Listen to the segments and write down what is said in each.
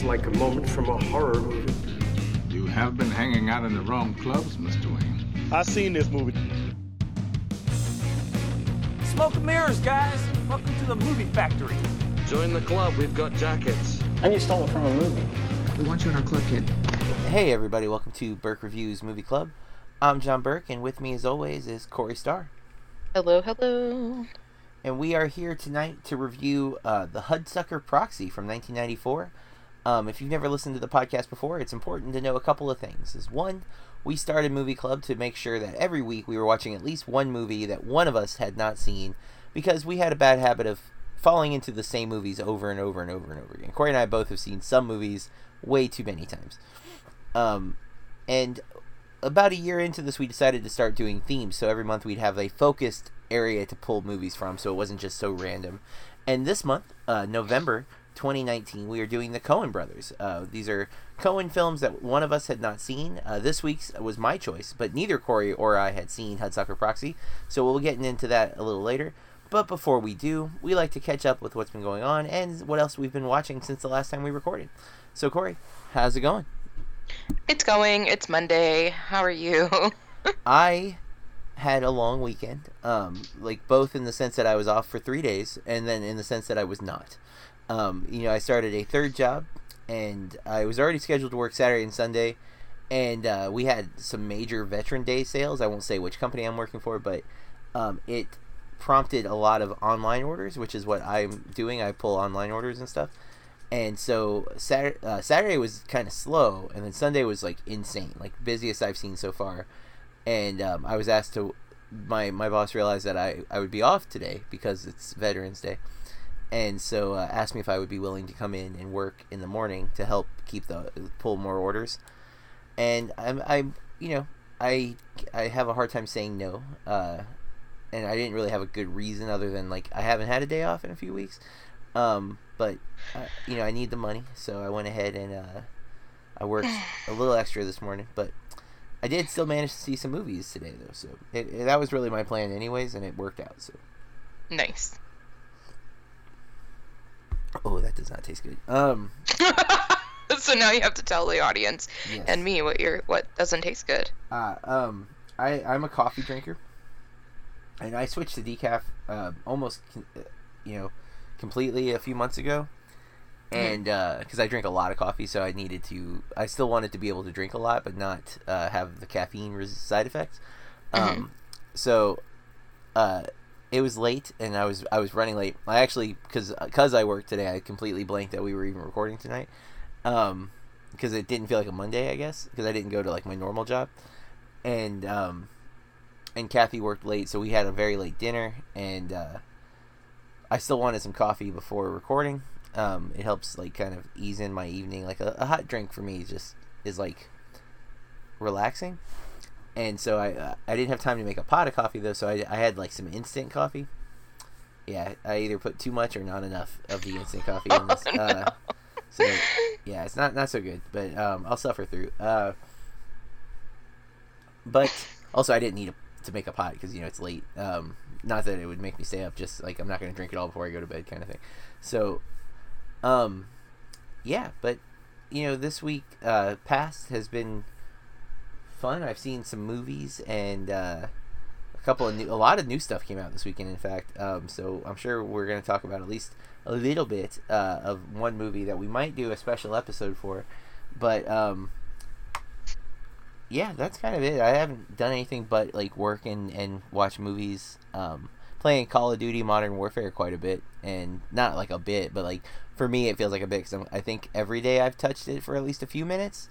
It's like a moment from a horror movie. You have been hanging out in the wrong clubs, Mr. Wayne. I've seen this movie. Smoke and mirrors, guys. Welcome to the movie factory. Join the club. We've got jackets. And you stole it from a movie. We want you in our club, kid. Hey, everybody. Welcome to Burke Reviews Movie Club. I'm John Burke, and with me, as always, is Corey Starr. Hello, hello. And we are here tonight to review uh, The Hudsucker Proxy from 1994. Um, if you've never listened to the podcast before, it's important to know a couple of things. Is one, we started Movie Club to make sure that every week we were watching at least one movie that one of us had not seen because we had a bad habit of falling into the same movies over and over and over and over again. Corey and I both have seen some movies way too many times. Um, and about a year into this, we decided to start doing themes. So every month we'd have a focused area to pull movies from, so it wasn't just so random. And this month, uh, November 2019, we are doing the Coen Brothers. Uh, these are Coen films that one of us had not seen. Uh, this week's was my choice, but neither Corey or I had seen Hudsucker Proxy, so we'll get into that a little later. But before we do, we like to catch up with what's been going on and what else we've been watching since the last time we recorded. So, Corey, how's it going? It's going. It's Monday. How are you? I had a long weekend, um, like both in the sense that I was off for three days, and then in the sense that I was not. Um, you know, I started a third job, and I was already scheduled to work Saturday and Sunday, and uh, we had some major Veteran Day sales. I won't say which company I'm working for, but um, it prompted a lot of online orders, which is what I'm doing. I pull online orders and stuff. And so Saturday, uh, Saturday was kind of slow, and then Sunday was like insane, like busiest I've seen so far. And um, I was asked to, my my boss realized that I I would be off today because it's Veterans Day, and so uh, asked me if I would be willing to come in and work in the morning to help keep the pull more orders. And I'm I'm you know I I have a hard time saying no. Uh, and I didn't really have a good reason other than like I haven't had a day off in a few weeks. Um, but uh, you know I need the money, so I went ahead and uh, I worked a little extra this morning. But I did still manage to see some movies today, though. So it, it, that was really my plan, anyways, and it worked out. So nice. Oh, that does not taste good. Um. so now you have to tell the audience yes. and me what your what doesn't taste good. Uh, um, I I'm a coffee drinker and I switched to decaf uh, almost, you know, completely a few months ago, and because uh, I drink a lot of coffee, so I needed to. I still wanted to be able to drink a lot, but not uh, have the caffeine res- side effects. Um, mm-hmm. So, uh, it was late, and I was I was running late. I actually because because I worked today, I completely blanked that we were even recording tonight. Um, because it didn't feel like a Monday, I guess, because I didn't go to like my normal job, and um and Kathy worked late, so we had a very late dinner, and uh, I still wanted some coffee before recording. Um, it helps like kind of ease in my evening. Like a, a, hot drink for me just is like relaxing, and so I uh, I didn't have time to make a pot of coffee though, so I, I had like some instant coffee. Yeah, I either put too much or not enough of the instant coffee in this. Oh, no. uh, so yeah, it's not not so good, but um, I'll suffer through. Uh, but also, I didn't need a to make a pot because you know it's late. Um, not that it would make me stay up, just like I'm not gonna drink it all before I go to bed, kind of thing. So, um, yeah, but you know this week uh, past has been fun. I've seen some movies and uh, a couple of new, a lot of new stuff came out this weekend. In fact, um, so I'm sure we're gonna talk about at least a little bit uh, of one movie that we might do a special episode for, but um yeah, that's kind of it. I haven't done anything but like work and, and watch movies. Um, playing Call of Duty Modern Warfare quite a bit, and not like a bit, but like for me it feels like a bit because I think every day I've touched it for at least a few minutes.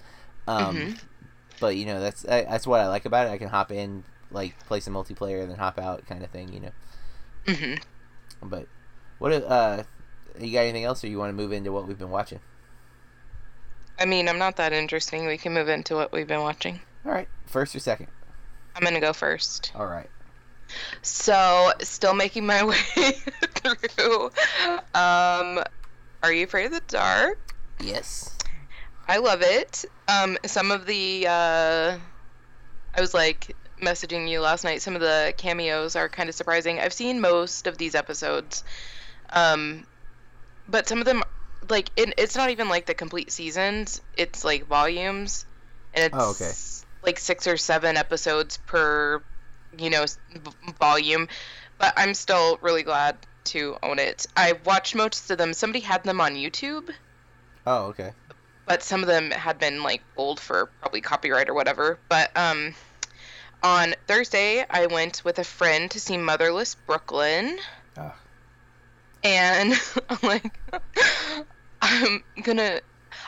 Um, mm-hmm. But you know that's I, that's what I like about it. I can hop in, like play some multiplayer, and then hop out, kind of thing. You know. Mm-hmm. But what uh, you got anything else, or you want to move into what we've been watching? I mean, I'm not that interesting. We can move into what we've been watching. All right, first or second? I'm gonna go first. All right. So, still making my way through. Um, are you afraid of the dark? Yes. I love it. Um, some of the uh, I was like messaging you last night. Some of the cameos are kind of surprising. I've seen most of these episodes, um, but some of them like it, it's not even like the complete seasons. It's like volumes, and it's Oh, okay. like six or seven episodes per, you know, volume. But I'm still really glad to own it. I watched most of them. Somebody had them on YouTube, Oh, okay. But some of them had been like old for probably copyright or whatever. But um, on Thursday, I went with a friend to see Motherless Brooklyn Ah. and I'm like, I'm gonna.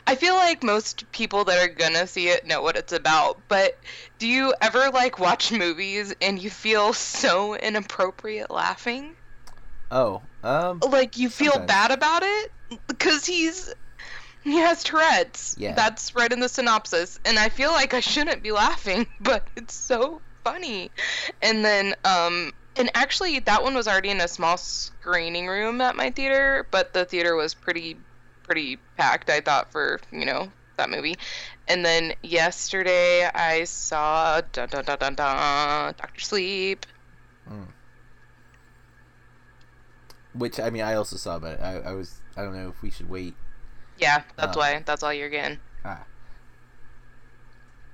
I feel like most people that are gonna see it know what it's about, but do you ever like watch movies and you feel so inappropriate laughing? Oh, um, Like you feel Sometimes. bad about it because he's he has Tourette's. Yeah. That's right in the synopsis, and I feel like I shouldn't be laughing, but it's so funny. And then um and actually that one was already in a small screening room at my theater, but the theater was pretty pretty packed I thought for, you know, that movie. And then yesterday I saw dun dun dun dun dun Doctor Sleep. which I mean, I also saw, but I, I was, I don't know if we should wait. Yeah, that's Oh. why. That's all you're getting. Ah,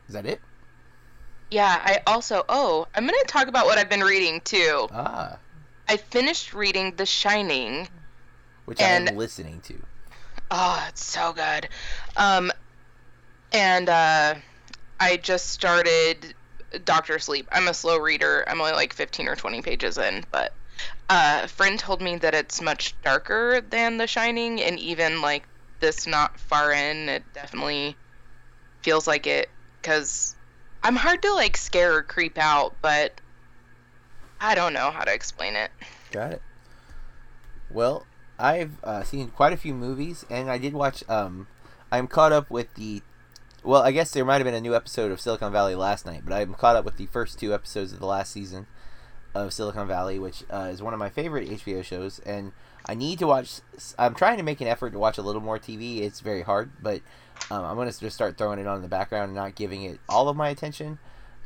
is that it? Yeah, I also oh, I'm gonna talk about what I've been reading too. Ah, I finished reading The Shining. which And- listening to. Oh, it's so good. Um, and uh, I just started Doctor Sleep. I'm a slow reader. I'm only like 15 or 20 pages in, but uh, a friend told me that it's much darker than The Shining, and even like this not far in, it definitely feels like it. Because I'm hard to like scare or creep out, but I don't know how to explain it. Got it. Well, I've uh, seen quite a few movies, and I did watch. Um, I'm caught up with the. Well, I guess there might have been a new episode of Silicon Valley last night, but I'm caught up with the first two episodes of the last season of Silicon Valley, which uh, is one of my favorite HBO shows. And I need to watch. I'm trying to make an effort to watch a little more TV. It's very hard, but um, I'm gonna just start throwing it on in the background and not giving it all of my attention,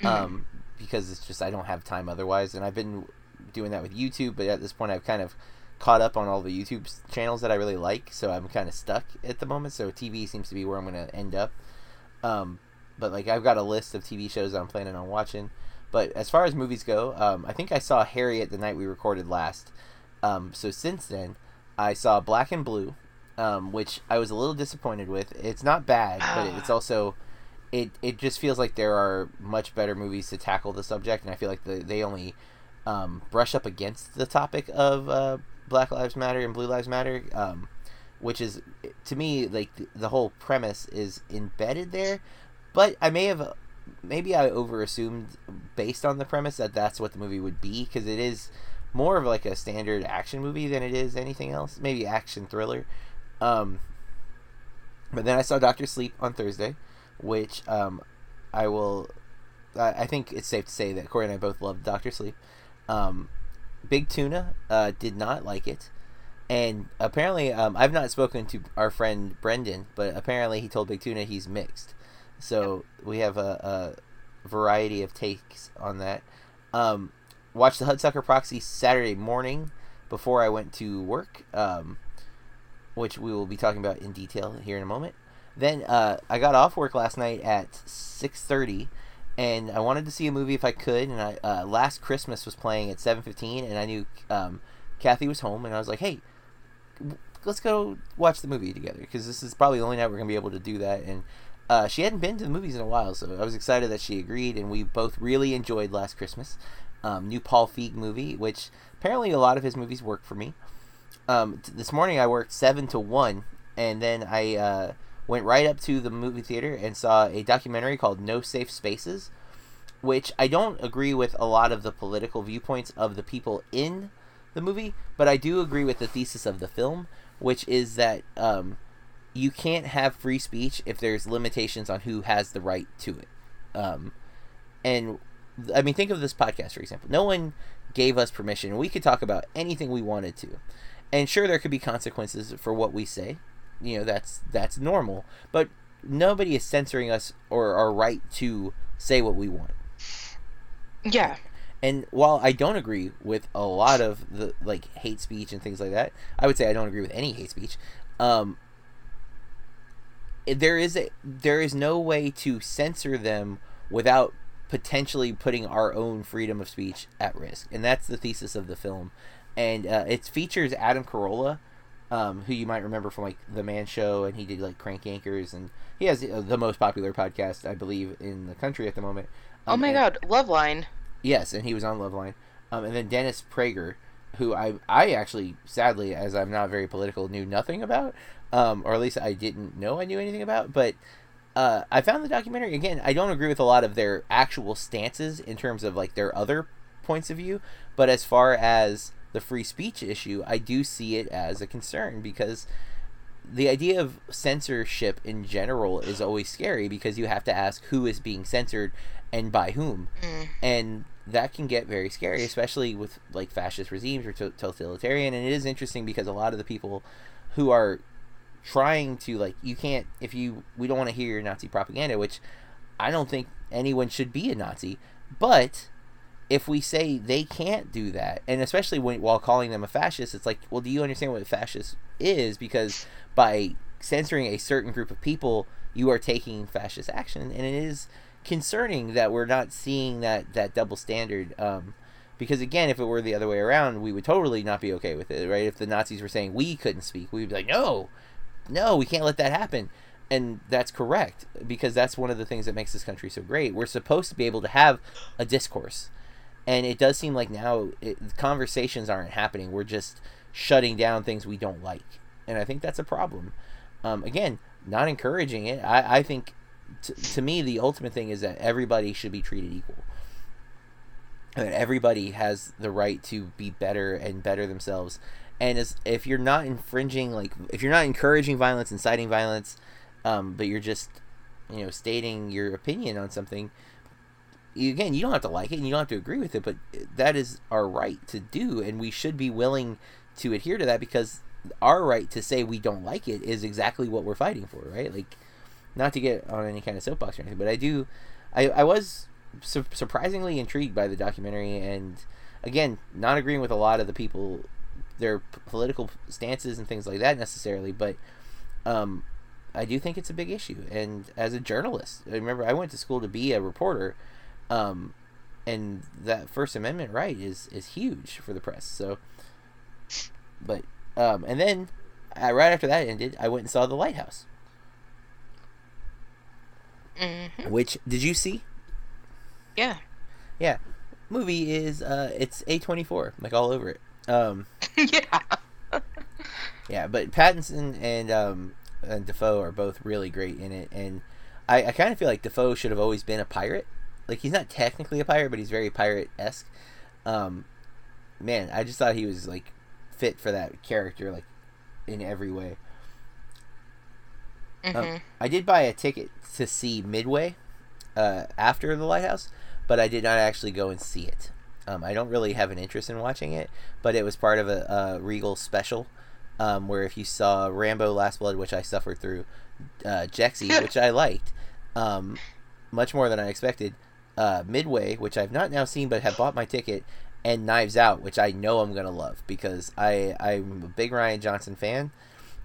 um, because it's just I don't have time otherwise. And I've been doing that with YouTube, but at this point I've kind of caught up on all the YouTube channels that I really like, so I'm kind of stuck at the moment. So TV seems to be where I'm going to end up. Um, but like I've got a list of TV shows that I'm planning on watching. But as far as movies go, um, I think I saw Harriet the night we recorded last. Um, so since then, I saw Black and Blue, um, which I was a little disappointed with. It's not bad, but it's also it it just feels like there are much better movies to tackle the subject, and I feel like the, they only um, brush up against the topic of uh, Black Lives Matter and Blue Lives Matter, um, which is to me like the, the whole premise is embedded there. But I may have maybe I overassumed based on the premise that that's what the movie would be because it is more of like a standard action movie than it is anything else. Maybe action thriller. Um, but then I saw Doctor Sleep on Thursday, which um, I will. I, I think it's safe to say that Corey and I both loved Doctor Sleep. Um, Big Tuna uh, did not like it, and apparently um, I've not spoken to our friend Brendan, but apparently he told Big Tuna he's mixed. So we have a, a variety of takes on that. Um, watched the Hudsucker Proxy Saturday morning before I went to work, um, which we will be talking about in detail here in a moment. Then uh, I got off work last night at six thirty, and I wanted to see a movie if I could. And I uh, Last Christmas was playing at seven fifteen, and I knew um, Kathy was home, and I was like, "Hey, let's go watch the movie together," because this is probably the only night we're gonna be able to do that. And uh, she hadn't been to the movies in a while, so I was excited that she agreed, and we both really enjoyed Last Christmas. Um, new Paul Feig movie, which apparently a lot of his movies work for me. Um, t- this morning I worked seven to one, and then I uh, went right up to the movie theater and saw a documentary called No Safe Spaces, which I don't agree with a lot of the political viewpoints of the people in the movie, but I do agree with the thesis of the film, which is that um, you can't have free speech if there's limitations on who has the right to it. Um, and I mean, think of this podcast, for example. No one gave us permission. We could talk about anything we wanted to. And sure, there could be consequences for what we say. You know, that's that's normal. But nobody is censoring us or our right to say what we want. Yeah. And while I don't agree with a lot of the like hate speech and things like that, I would say I don't agree with any hate speech. Um, there is a there is no way to censor them without potentially putting our own freedom of speech at risk, and that's the thesis of the film. And uh, it features Adam Carolla, um, who you might remember from like The Man Show, and he did like Crank Yankers, and he has uh, the most popular podcast, I believe, in the country at the moment. oh Um, my and- god, Loveline. Yes, and he was on Loveline. Um, and then Dennis Prager, who I I actually sadly, as I'm not very political, knew nothing about, um, or at least I didn't know I knew anything about. But uh, I found the documentary again. I don't agree with a lot of their actual stances in terms of like their other points of view, but as far as the free speech issue, I do see it as a concern because the idea of censorship in general is always scary because you have to ask who is being censored and by whom and that can get very scary especially with like fascist regimes or totalitarian and it is interesting because a lot of the people who are trying to like you can't if you we don't want to hear your nazi propaganda which i don't think anyone should be a nazi but if we say they can't do that and especially when while calling them a fascist it's like well do you understand what a fascist is? Because by censoring a certain group of people you are taking fascist action and it is concerning that we're not seeing that that double standard um because again if it were the other way around we would totally not be okay with it right? If the nazis were saying we couldn't speak we'd be like no no we can't let that happen. And that's correct because that's one of the things that makes this country so great. We're supposed to be able to have a discourse. And it does seem like now it, conversations aren't happening. We're just shutting down things we don't like. And i think that's a problem. Um, again not encouraging it. I, I think t- to me the ultimate thing is that everybody should be treated equal. That everybody has the right to be better and better themselves and if you're not infringing like if you're not encouraging violence inciting violence um, but you're just you know stating your opinion on something you, again you don't have to like it and you don't have to agree with it but that is our right to do. And we should be willing to adhere to that because our right to say we don't like it is exactly what we're fighting for right? Like not to get on any kind of soapbox or anything but i do i, I was su- surprisingly intrigued by the documentary. And again not agreeing with a lot of the people their political stances and things like that necessarily but um i do think it's a big issue. And as a journalist I remember i went to school to be a reporter um and that first amendment right is is huge for the press. So but um and then uh, right after that ended i went and saw the lighthouse. Hmm which did you see? Yeah. yeah. Movie is uh it's a24 like all over it um yeah. yeah but pattinson and um and defoe are both really great in it and i i kind of feel like defoe should have always been a pirate like he's not technically a pirate but he's very pirate-esque um man i just thought he was like fit for that character like in every way hmm Um, I did buy a ticket to see Midway uh, after the Lighthouse, but I did not actually go and see it. Um, I don't really have an interest in watching it, but it was part of a, a Regal special um, where if you saw Rambo Last Blood, which I suffered through, uh, Jexi, which I liked um, much more than I expected, uh, Midway, which I've not now seen but have bought my ticket, and Knives Out, which I know I'm going to love because I, I'm a big Rian Johnson fan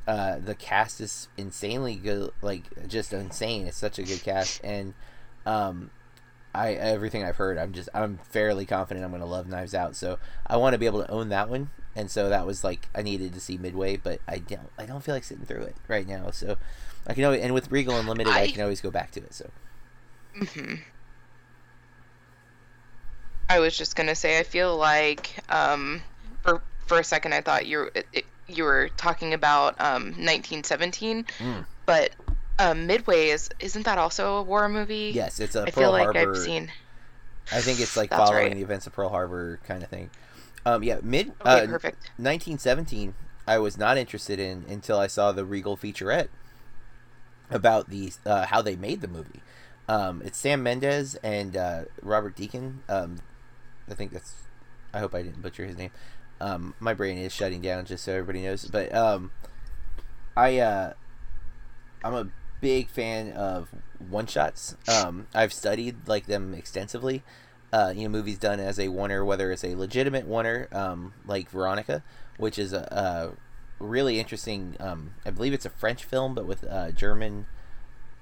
uh, the cast is insanely good, like just insane. It's such a good cast, and um, I everything I've heard, I'm just I'm fairly confident I'm gonna love Knives Out. So I want to be able to own that one, and so that was like I needed to see Midway, but I don't I don't feel like sitting through it right now. So I can always, and with Regal Unlimited, I, I- can always go back to it. So hmm I was just gonna say, I feel like um, for for a second I thought you it- you were talking about um, 1917, Mm. but um, Midway is isn't that also a war movie? yes, it's a I Pearl feel like Harbor. I've seen. I think it's like following right. the events of Pearl Harbor kind of thing. Um, yeah, mid Okay, uh, perfect. 1917 I was not interested in until I saw the Regal featurette about the uh, how they made the movie. Um, it's Sam Mendes and uh, Robert Deacon. Um, I think that's. I hope I didn't butcher his name. Um, my brain is shutting down, just so everybody knows. But um, I uh, I'm a big fan of one shots. Um, I've studied like them extensively. Uh, you know, movies done as a oneer, whether it's a legitimate oneer, um, like Veronica, which is a, a really interesting. Um, I believe it's a French film, but with uh, German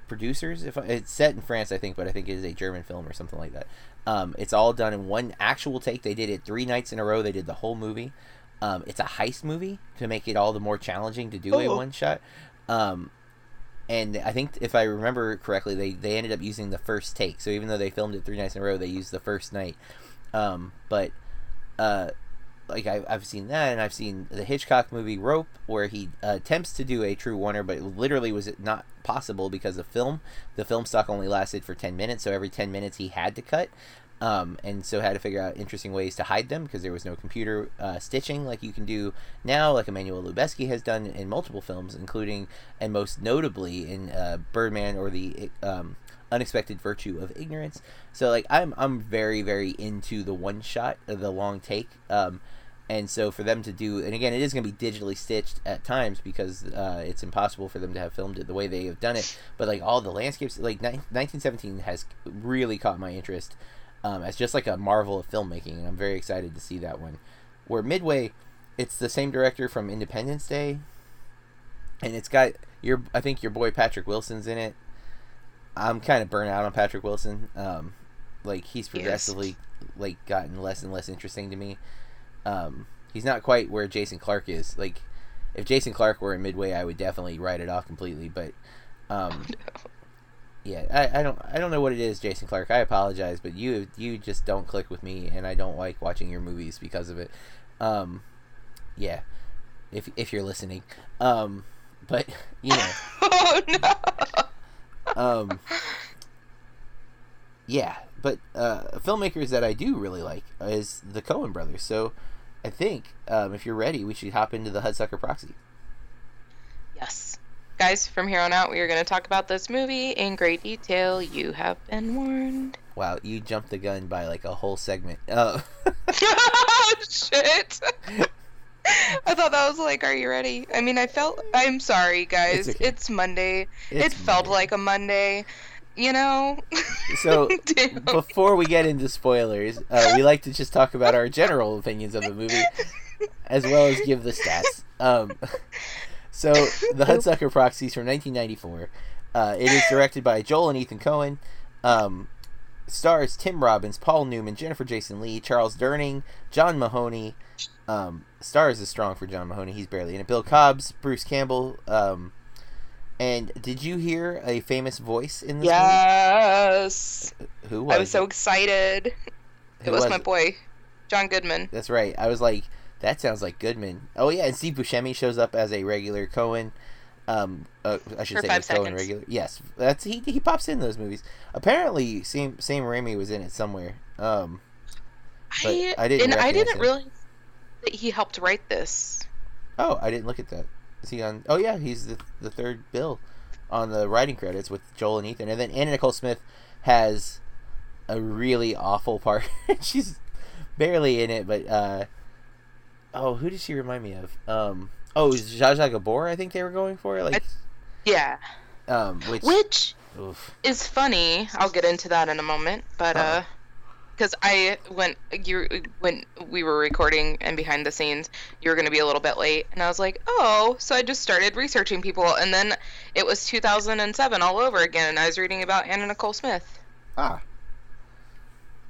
producers. If I, it's set in France, I think, but I think it is a German film or something like that. Um, it's all done in one actual take. They did it three nights in a row. They did the whole movie. Um, it's a heist movie to make it all the more challenging to do a Oh. one shot. Um, and I think if I remember correctly, they they ended up using the first take. So even though they filmed it three nights in a row, they used the first night. Um, but uh, like I, I've seen that, and I've seen the Hitchcock movie Rope, where he uh, attempts to do a true oneer, but it literally was it not possible because the film, the film stock only lasted for ten minutes, so every ten minutes he had to cut, um, and so had to figure out interesting ways to hide them because there was no computer uh, stitching like you can do now, like Emmanuel Lubezki has done in multiple films, including and most notably in uh, Birdman or the um, unexpected virtue of ignorance. So like I'm I'm very very into the one shot, uh, the long take. Um, and so for them to do, and again, it is going to be digitally stitched at times because uh, it's impossible for them to have filmed it the way they have done it. But like all the landscapes, like ni- 1917 has really caught my interest um, as just like a marvel of filmmaking, and I'm very excited to see that one. Where Midway, it's the same director from Independence Day, and it's got your I think your boy Patrick Wilson's in it. I'm kind of burnt out on Patrick Wilson. Um, like he's progressively like gotten less and less interesting to me. Um, he's not quite where Jason Clarke is. Like if Jason Clarke were in Midway, I would definitely write it off completely. But um, yeah, I, I don't I don't know what it is, Jason Clarke. I apologize, but you you just don't click with me, and I don't like watching your movies because of it. Um, yeah, if if you're listening, um, but you know. Oh no. um, yeah, but uh, filmmakers that I do really like is the Coen brothers. So I think um, if you're ready, we should hop into the Hudsucker Proxy. Yes. Guys, from here on out, we are going to talk about this movie in great detail. You have been warned. Wow, you jumped the gun by like a whole segment. Oh. Shit. I thought that was like, are you ready? I mean, I felt. I'm sorry, guys. It's It's. Monday. It's it felt Monday. like a Monday. You know? So before we get into spoilers, uh, we like to just talk about our general opinions of the movie, as well as give the stats. Um, so the Hudsucker Proxies from 1994. Uh, it is directed by Joel and Ethan Coen. Um, stars Tim Robbins, Paul Newman, Jennifer Jason Lee, Charles Durning, John Mahoney. Um, stars is strong for John Mahoney. He's barely in it. Bill Cobbs, Bruce Campbell. Um, and did you hear a famous voice in this yes. movie? Who was I was so excited. Who It was, my it? boy, John Goodman. That's right. I was like, that sounds like Goodman. Oh yeah, and Steve Buscemi shows up as a regular Coen. Um, uh, I should For say Coen regular. Yes, that's he. He pops in those movies. Apparently, Sam Sam Raimi was in it somewhere. Um, I, I didn't and I didn't him. realize that he helped write this. oh, I didn't look at that. Is he on? Oh yeah, he's the the third bill on the writing credits with Joel and Ethan, and then Anna Nicole Smith has a really awful part. She's barely in it, but uh, oh, who does she remind me of? Um, oh, Zsa Zsa Gabor. I think they were going for like, Yeah. um, which, Which is funny. I'll get into that in a moment, but Uh-oh. uh because I when you when we were recording and behind the scenes, you were going to be a little bit late, and I was like, oh, so I just started researching people, and then it was 2007 all over again, and I was reading about Anna Nicole Smith. ah.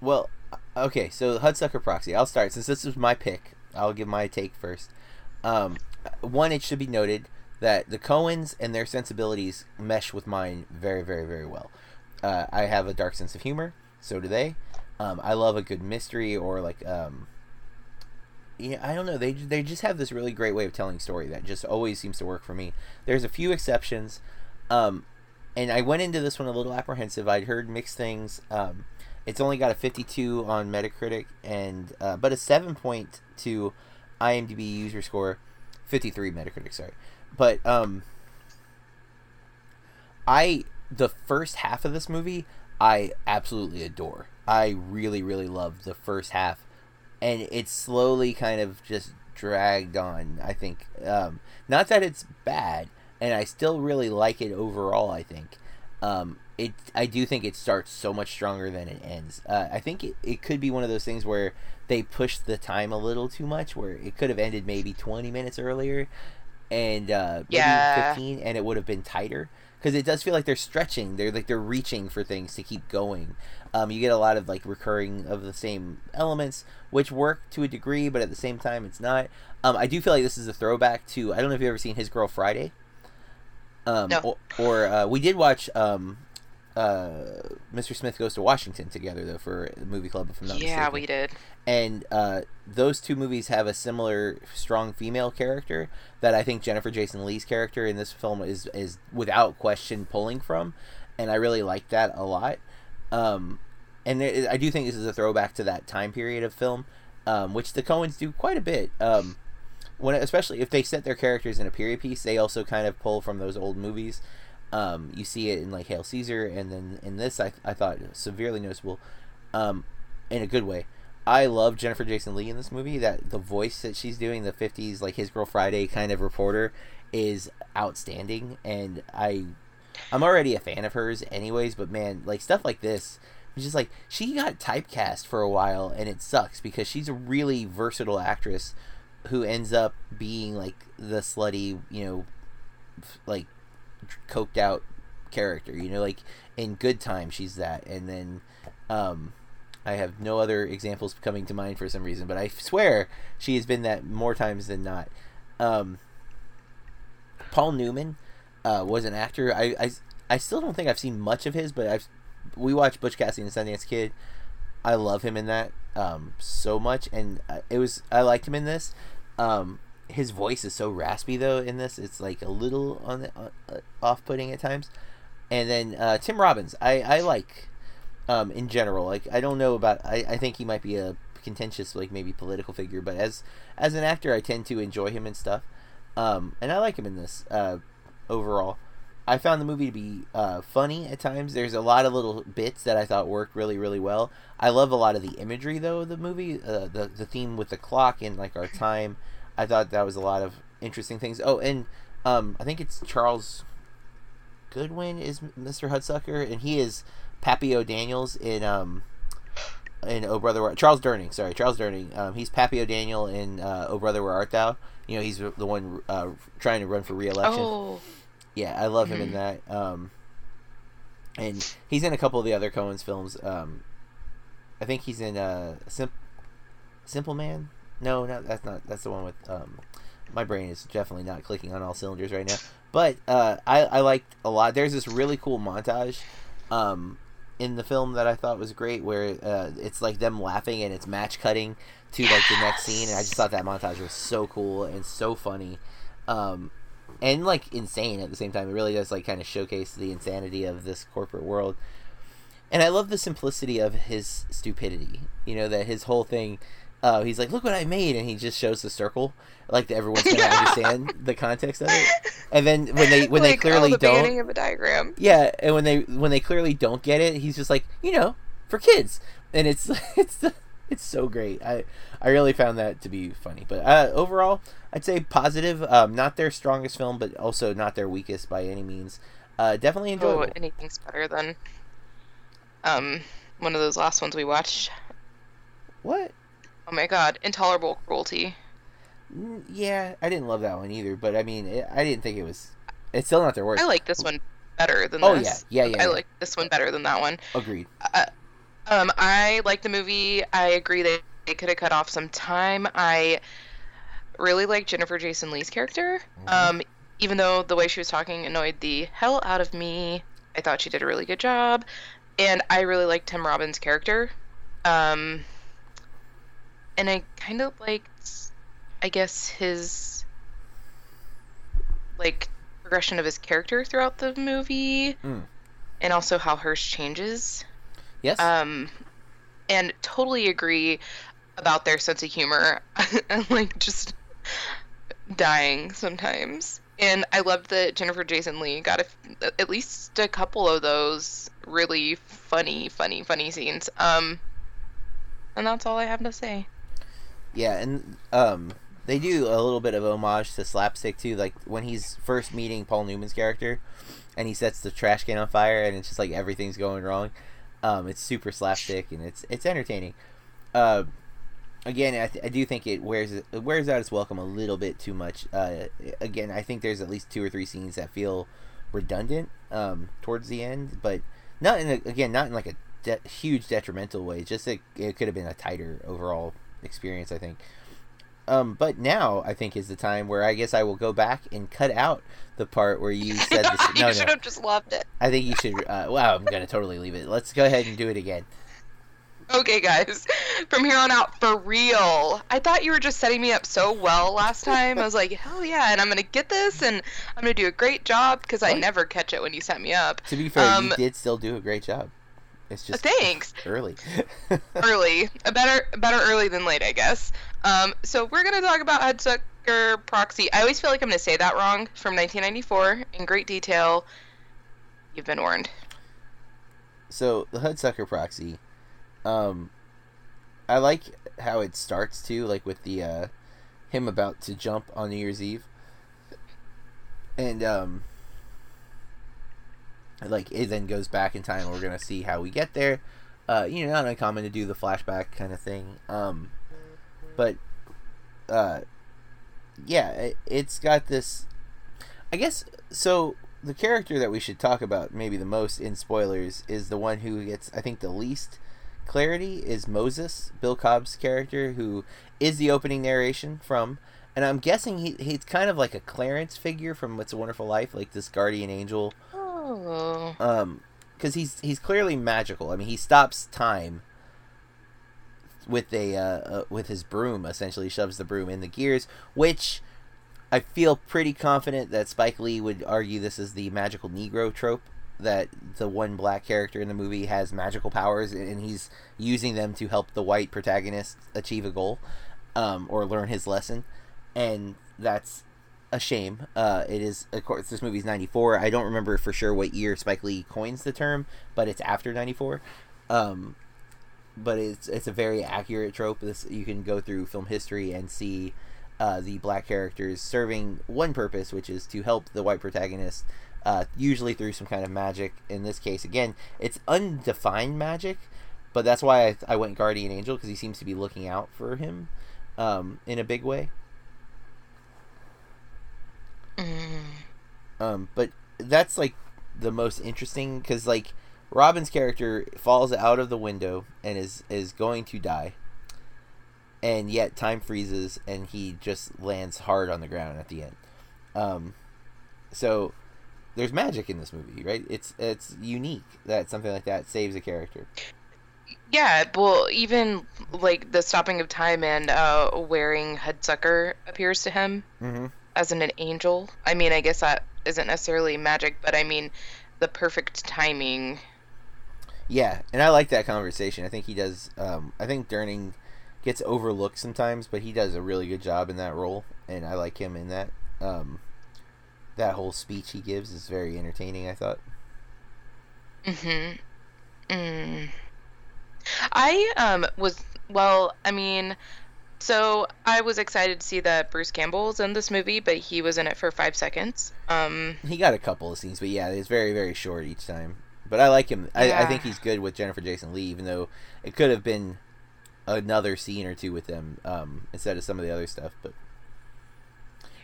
Well, okay, so Hudsucker Proxy. I'll start since this was my pick. I'll give my take first. Um, one, it should be noted that the Coens and their sensibilities mesh with mine very, very, very well. Uh, I have a dark sense of humor. So do they. Um, I love a good mystery or like um, yeah, I don't know. They they just have this really great way of telling story that just always seems to work for me. There's a few exceptions, um, and I went into this one a little apprehensive. I'd heard mixed things. Um, it's only got a 52 on Metacritic and uh, but a 7.2 IMDb user score, 53 Metacritic. Sorry, but um, I the first half of this movie I absolutely adore. I really really love the first half, and it's slowly kind of just dragged on. I think um, not that it's bad, and I still really like it overall. I think um, it. I do think it starts so much stronger than it ends. Uh, I think it, it could be one of those things where they pushed the time a little too much, where it could have ended maybe twenty minutes earlier. and uh, maybe Yeah. 15, and it would have been tighter because it does feel like they're stretching. They're like they're reaching for things to keep going. Um, you get a lot of like recurring of the same elements, which work to a degree, but at the same time, it's not. Um, I do feel like this is a throwback to I don't know if you've ever seen His Girl Friday. Um, No. Or, or uh, we did watch um, uh, Mr. Smith Goes to Washington together though for the movie club. If I'm not yeah, mistaken we did. and uh, those two movies have a similar strong female character that I think Jennifer Jason Lee's character in this film is is without question pulling from, and I really like that a lot. Um, and there, I do think this is a throwback to that time period of film, um, which the Coens do quite a bit. Um, when especially if they set their characters in a period piece, they also kind of pull from those old movies. Um, you see it in like Hail Caesar, and then in this, I, I thought severely noticeable, um, in a good way. I love Jennifer Jason Lee in this movie. That the voice that she's doing, the '50s like His Girl Friday kind of reporter, is outstanding, and I, I'm already a fan of hers anyways. But man, like stuff like this, it's just like she got typecast for a while, and it sucks because she's a really versatile actress who ends up being like the slutty, you know, like coked out character. You know, like in Good Time, she's that, and then. um I have no other examples coming to mind for some reason, but I swear she has been that more times than not. Um, Paul Newman uh, was an actor. I, I, I still don't think I've seen much of his, but I've we watched Butch Cassidy and Sundance Kid. I love him in that um, so much, and uh, it was I liked him in this. Um, his voice is so raspy though in this; it's like a little on the, uh, off-putting at times. And then uh, Tim Robbins, I, I like um, in general. Like I don't know about. I, I think he might be a contentious, like maybe political figure, but as as an actor, I tend to enjoy him and stuff. Um, and I like him in this uh, overall. I found the movie to be uh, funny at times. There's a lot of little bits that I thought worked really, really well. I love a lot of the imagery though of the movie. Uh, the the theme with the clock and like our time. I thought that was a lot of interesting things. Oh, and um, I think it's Charles Goodwin is Mr. Hudsucker, and he is Pappy O'Daniels in um in Oh Brother Where- Charles Durning. Sorry, Charles Durning. Um, he's Pappy O'Daniel in uh, Oh Brother Where Art Thou. You know, he's the one uh, trying to run for re-election. Oh, Yeah, I love him in Mhm. that. Um, and he's in a couple of the other Coen's films. Um, I think he's in uh, Sim- Simple Man. No, no, that's not. That's the one with. Um, my brain is definitely not clicking on all cylinders right now. But uh, I I liked a lot. There's this really cool montage. Um, in the film that I thought was great, where uh, it's like them laughing and it's match cutting to like the next scene, and I just thought that montage was so cool and so funny, um, and like insane at the same time. It really does like kind of showcase the insanity of this corporate world, and I love the simplicity of his stupidity. You know that his whole thing. Uh, he's like, "Look what I made," and he just shows the circle, like everyone's gonna understand the context of it. And then when they when they clearly oh, the don't, of a diagram. yeah, and when they when they clearly don't get it, he's just like, you know, for kids, and it's it's it's so great. I I really found that to be funny. But uh, overall, I'd say positive. Um, not their strongest film, but also not their weakest by any means. Uh, definitely Oh, enjoyable. anything's better than um one of those last ones we watched. What? Oh my god, intolerable cruelty. Mm, Yeah, I didn't love that one either. But I mean, it, I didn't think it was. It's still not their worst. I like this one better than this. Oh yeah, this. yeah, yeah. I yeah. like this one better than that one. Agreed. Um, I like the movie. I agree that they could have cut off some time. I really like Jennifer Jason Lee's character. Mhm. Um, even though the way she was talking annoyed the hell out of me, I thought she did a really good job. And I really liked Tim Robbins' character. Um, and I kind of liked, I guess, his like progression of his character throughout the movie, Mm. and also how hers changes. Yes. Um, and totally agree about their sense of humor. and like just dying sometimes. And I loved that Jennifer Jason Lee got a, at least a couple of those really funny, funny, funny scenes. Um, and that's all I have to say. Yeah, and um, they do a little bit of homage to slapstick too. Like when he's first meeting Paul Newman's character, and he sets the trash can on fire, and it's just like everything's going wrong. Um, it's super slapstick and it's it's entertaining. Uh, again, I, th- I do think it wears it wears out its welcome a little bit too much. Uh, again, I think there's at least two or three scenes that feel redundant um, towards the end, but not in a, again not in like a de- huge detrimental way. Just it, it could have been a tighter overall experience. I think. Um, but now I think is the time where I guess I will go back and cut out the part where you said this. you No, should have just loved it. I think you should. Uh, wow, I'm gonna totally leave it. Let's go ahead and do it again. Okay, guys. From here on out, for real. I thought you were just setting me up so well last time. I was like, hell yeah, and I'm gonna get this, and I'm gonna do a great job because I never catch it when you set me up. To be fair, Um, you did still do a great job. It's just Thanks. early. early, a better better early than late, I guess. Um, so we're gonna talk about Hudsucker Proxy. I always feel like I'm gonna say that wrong. From 1994, in great detail. You've been warned. so the Hudsucker proxy, um, I like how it starts too, like with the uh, him about to jump on New Year's Eve, and um, like it then goes back in time. We're gonna see how we get there. Uh, you know, not uncommon to do the flashback kind of thing. Um, but uh, yeah, it, it's got this. I guess so. The character that we should talk about maybe the most in spoilers is the one who gets, I think, the least clarity is Moses, Bill Cobb's character, who is the opening narration from. And I'm guessing he, he's kind of like a Clarence figure from What's a Wonderful Life, like this guardian angel Oh. um because he's he's clearly magical. I mean he stops time with a uh, uh with his broom essentially. Shoves the broom in the gears which i feel pretty confident that spike lee would argue this is the magical negro trope that the one black character in the movie has magical powers and he's using them to help the white protagonist achieve a goal um, or learn his lesson. And that's a shame. Uh, it is, of course, this movie's 94. I don't remember for sure what year Spike Lee coins the term, but it's after 94. Um, but it's it's a very accurate trope. This you can go through film history and see uh, the black characters serving one purpose, which is to help the white protagonist, uh, usually through some kind of magic. In this case, again, it's undefined magic, but that's why I, I went Guardian Angel because he seems to be looking out for him um, in a big way. Mm. Um, but that's like the most interesting because like Robbins' character falls out of the window and is is going to die, and yet time freezes and he just lands hard on the ground at the end. Um, so there's magic in this movie, right? It's it's unique that something like that saves a character. Yeah, well, even like the stopping of time and uh, Waring Hudsucker appears to him Mm-hmm. As an, an angel. I mean, I guess that isn't necessarily magic, but I mean, the perfect timing. Yeah, and I like that conversation. I think he does. Um, I think Durning gets overlooked sometimes, but he does a really good job in that role, and I like him in that. Um, that whole speech he gives is very entertaining. I thought. Mm-hmm. Mm. I um was well. I mean, so I was excited to see that Bruce Campbell's in this movie, but he was in it for five seconds. Um, He got a couple of scenes, but yeah, it's very very short each time. But I like him. I, I think he's good with Jennifer Jason Lee, even though it could have been another scene or two with them um, instead of some of the other stuff. But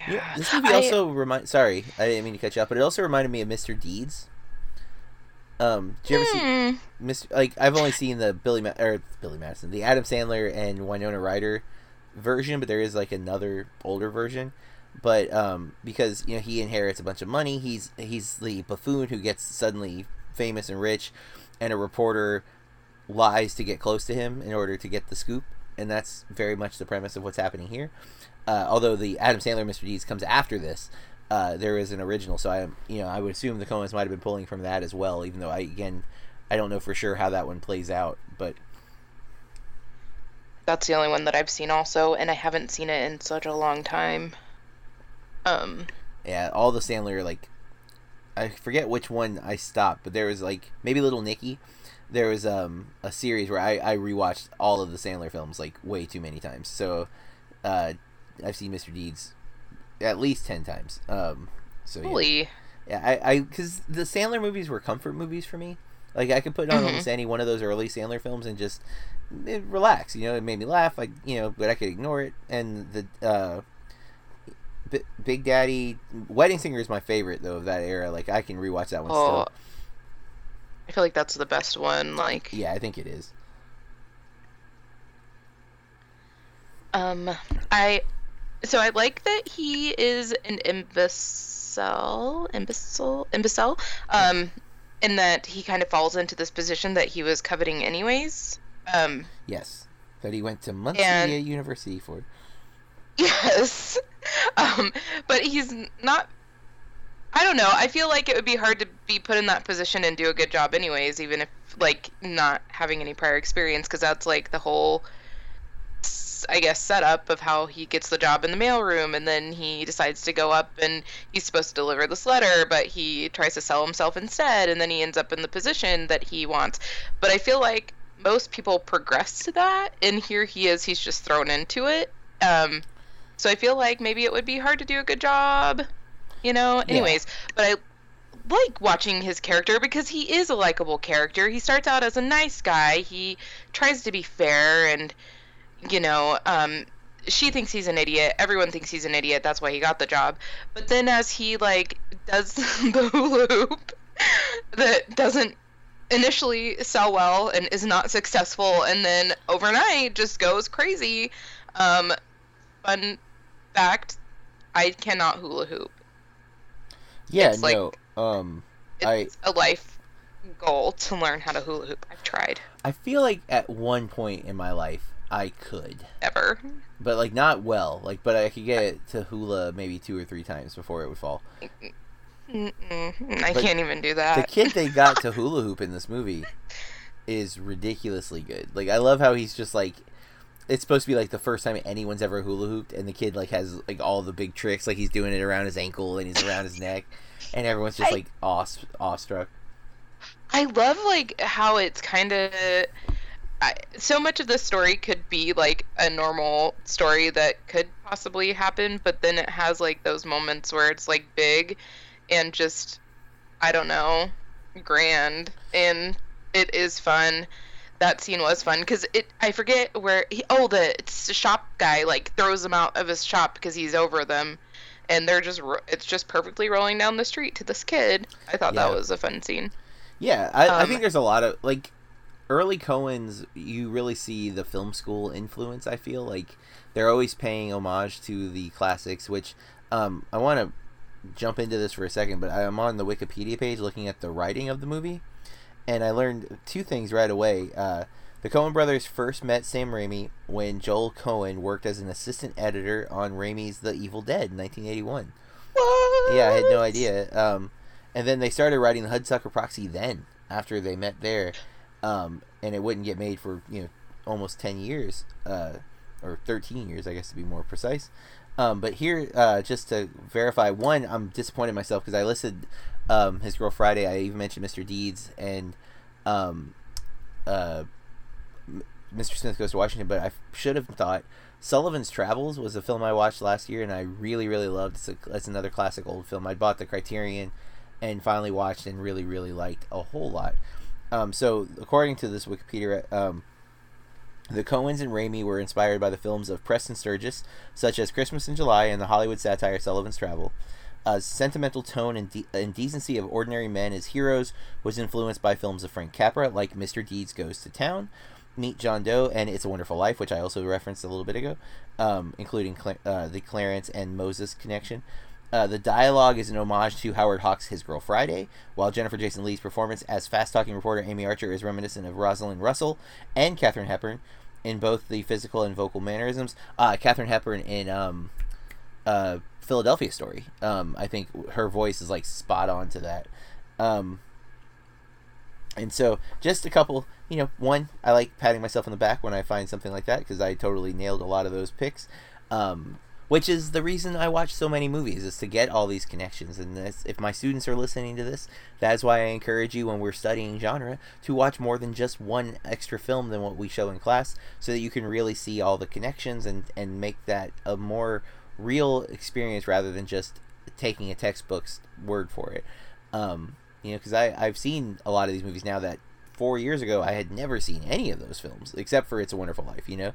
yeah, this movie I- also remind. Sorry, I didn't mean to cut you off, but it also reminded me of Mr. Deeds. Um, did you ever see Hmm. Mr. Like I've only seen the Billy Ma- or Billy Madison, the Adam Sandler and Winona Ryder version, but there is like another older version. But um, because you know he inherits a bunch of money, he's he's the buffoon who gets suddenly famous and rich, and a reporter lies to get close to him in order to get the scoop, and that's very much the premise of what's happening here. Uh, although the Adam Sandler Mr. Deeds comes after this, uh, there is an original, so I you know I would assume the Coens might have been pulling from that as well, even though I again I don't know for sure how that one plays out, but That's the only one that I've seen also, and I haven't seen it in such a long time. Um, yeah, all the Sandler like I forget which one I stopped, but there was like maybe Little Nicky. There was um a series where I I rewatched all of the Sandler films like way too many times. So uh I've seen Mr. Deeds at least 10 times. Um so yeah. holy. Yeah, I I cuz the Sandler movies were comfort movies for me. Like I could put on Mhm. almost any one of those early Sandler films and just eh, relax. You know, it made me laugh. Like you know, but I could ignore it. And the uh, B- Big Daddy Wedding Singer is my favorite though of that era. Like I can rewatch that one Oh, still. I feel like that's the best one. Like, Yeah, I think it is. um, I, so I like that he is an imbecile, imbecile, imbecile, um, in that he kind of falls into this position that he was coveting anyways. Um, Yes, that he went to Muncie And- University for. Yes. Um, but he's not. I don't know. I feel like it would be hard to be put in that position and do a good job, anyways, even if, like, not having any prior experience, because that's, like, the whole, I guess, setup of how he gets the job in the mailroom, and then he decides to go up and he's supposed to deliver this letter, but he tries to sell himself instead, and then he ends up in the position that he wants. But I feel like most people progress to that, and here he is, he's just thrown into it. Um, so I feel like maybe it would be hard to do a good job, you know. Anyways, but I like watching his character because he is a likable character. He starts out as a nice guy. He tries to be fair and you know, um she thinks he's an idiot. Everyone thinks he's an idiot. That's why he got the job. But then as he like does the hula hoop that doesn't initially sell well and is not successful and then overnight just goes crazy. Um fun fact, I cannot hula hoop. Yeah, It's like- no. um, I It's a life goal to learn how to hula hoop. I've tried I feel like at one point in my life I could, ever. but like not well. Like, but I could get it to hula maybe two or three times before it would fall. Mm-mm, I But can't even do that. the kid they got to hula hoop in this movie is ridiculously good. Like I love how he's just like it's supposed to be like the first time anyone's ever hula hooped and the kid like has like all the big tricks like he's doing it around his ankle and he's around his neck and everyone's just I- like awe awestruck. I love like how it's kind of so much of the story could be like a normal story that could possibly happen, but then it has like those moments where it's like big and just I don't know, grand and it is fun. That scene was fun because it I forget where he oh the it's the shop guy like throws them out of his shop because he's over them. And they're just, it's just perfectly rolling down the street to this kid. I thought that was a fun scene. Yeah, I, I Um, think there's a lot of like early Coen's. You really see the film school influence. I feel like they're always paying homage to the classics. Which um, I want to jump into this for a second, but I'm on the Wikipedia page looking at the writing of the movie, and I learned two things right away. Uh, the Coen brothers first met Sam Raimi when Joel Coen worked as an assistant editor on Raimi's The Evil Dead in 1981. Yeah, I had no idea. Um, and then they started writing the Hudsucker Proxy then, after they met there, um, and it wouldn't get made for you know almost ten years, uh, or thirteen years, I guess to be more precise. Um, but here, uh, just to verify, one, I'm disappointed in myself because I listed um, his girl Friday. I even mentioned Mr. Deeds and um, uh, Mr. Smith Goes to Washington, but I should have thought Sullivan's Travels was a film I watched last year, and I really, really loved. It's, it's another classic old film. I bought the Criterion and finally watched and really, really liked a whole lot. Um, so, according to this Wikipedia, um, the Coens and Raimi were inspired by the films of Preston Sturges, such as Christmas in July and the Hollywood satire Sullivan's Travel. A sentimental tone and, de- and decency of ordinary men as heroes was influenced by films of Frank Capra, like Mr. Deeds Goes to Town, Meet John Doe, and It's a Wonderful Life, which I also referenced a little bit ago, um, including Cla- uh, the Clarence and Moses connection. Uh, the dialogue is an homage to Howard Hawks' His Girl Friday, while Jennifer Jason Leigh's performance as fast talking reporter Amy Archer is reminiscent of Rosalind Russell and Katharine Hepburn in both the physical and vocal mannerisms. Uh, Katharine Hepburn in um, uh, Philadelphia Story. Um, I think her voice is like spot on to that. Um, and so, just a couple, you know, one, I like patting myself on the back when I find something like that because I totally nailed a lot of those picks. Um, which is the reason I watch so many movies is to get all these connections. And this, if my students are listening to this, that's why I encourage you when we're studying genre to watch more than just one extra film than what we show in class, so that you can really see all the connections and and make that a more real experience rather than just taking a textbook's word for it. Um, You know, because I I've seen a lot of these movies now that four years ago I had never seen any of those films except for It's a Wonderful Life. You know,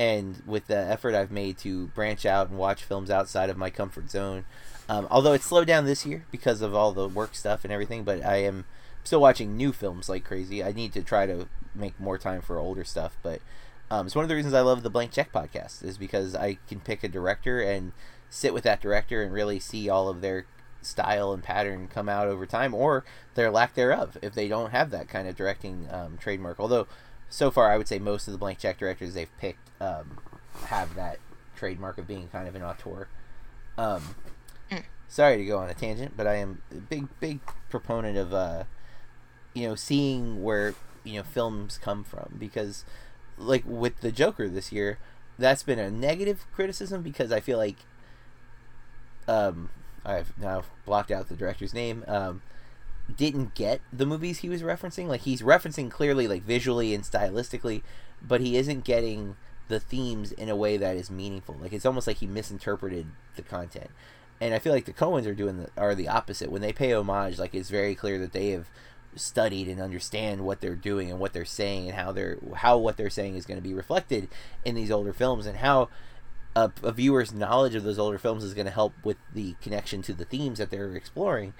and with the effort I've made to branch out and watch films outside of my comfort zone, um, although it's slowed down this year because of all the work stuff and everything, but I am still watching new films like crazy. I need to try to make more time for older stuff, but um, it's one of the reasons I love the Blank Check podcast is because I can pick a director and sit with that director and really see all of their style and pattern come out over time or their lack thereof if they don't have that kind of directing um, trademark. Although so far I would say most of the Blank Check directors they've picked um, have that trademark of being kind of an auteur. Um, sorry to go on a tangent, but I am a big big proponent of uh, you know seeing where you know films come from because like with the Joker this year, that's been a negative criticism because I feel like um I've now blocked out the director's name um didn't get the movies he was referencing. Like he's referencing clearly like visually and stylistically but he isn't getting the themes in a way that is meaningful. Like it's almost like he misinterpreted the content. And I feel like the Coens are doing the, are the opposite. When they pay homage like it's very clear that they have studied and understand what they're doing and what they're saying and how they're how what they're saying is going to be reflected in these older films and how a, a viewer's knowledge of those older films is going to help with the connection to the themes that they're exploring.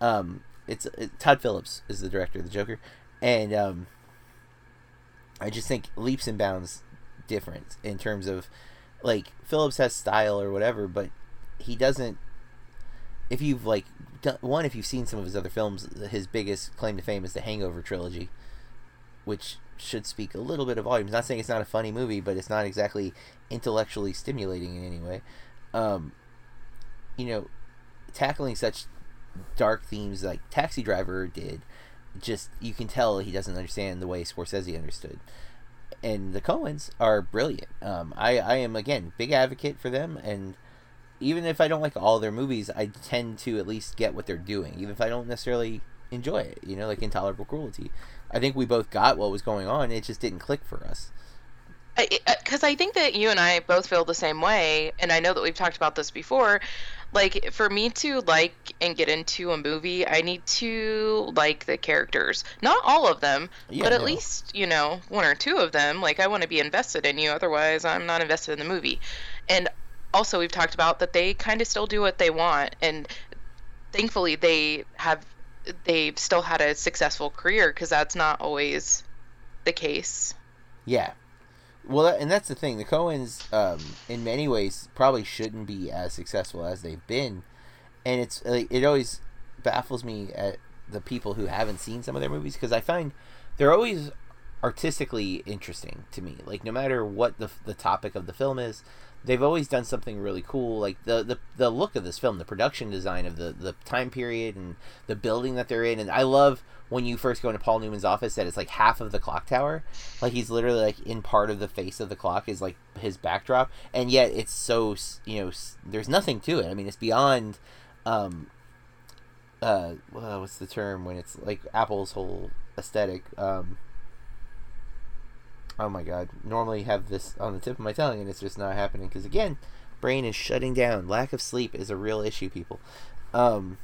Um, it's it, Todd Phillips is the director of the Joker, and um, I just think leaps and bounds different in terms of like Phillips has style or whatever, but he doesn't. If you've like done, one, if you've seen some of his other films, his biggest claim to fame is the Hangover trilogy, which should speak a little bit of volumes. Not saying it's not a funny movie, but it's not exactly intellectually stimulating in any way. Um, you know, tackling such dark themes like Taxi Driver did, just you can tell he doesn't understand the way Scorsese understood. And the Coens are brilliant. Um, I I am again big advocate for them, and even if I don't like all their movies, I tend to at least get what they're doing, even if I don't necessarily enjoy it. You know, like Intolerable Cruelty. I think we both got what was going on. It just didn't click for us. Because I, I think that you and I both feel the same way, and I know that we've talked about this before. Like, for me to like and get into a movie, I need to like the characters. Not all of them, Yeah, but at no. least, you know, one or two of them. Like, I want to be invested in you, otherwise, I'm not invested in the movie. And also, we've talked about that they kind of still do what they want, and thankfully, they have they've still had a successful career because that's not always the case. Yeah. Well, and that's the thing. The Coens, um, in many ways, probably shouldn't be as successful as they've been, and it's it always baffles me at the people who haven't seen some of their movies because I find they're always artistically interesting to me. Like no matter what the the topic of the film is, they've always done something really cool. Like the the, the look of this film, the production design of the the time period and the building that they're in, and I love when you first go into Paul Newman's office that it's like half of the clock tower, like he's literally like in part of the face of the clock is like his backdrop, and yet it's so you know there's nothing to it. I mean, it's beyond. Um, uh, what's the term when it's like Apple's whole aesthetic? Um, oh my god! Normally have this on the tip of my tongue, and it's just not happening because again, brain is shutting down. Lack of sleep is a real issue, people. Um,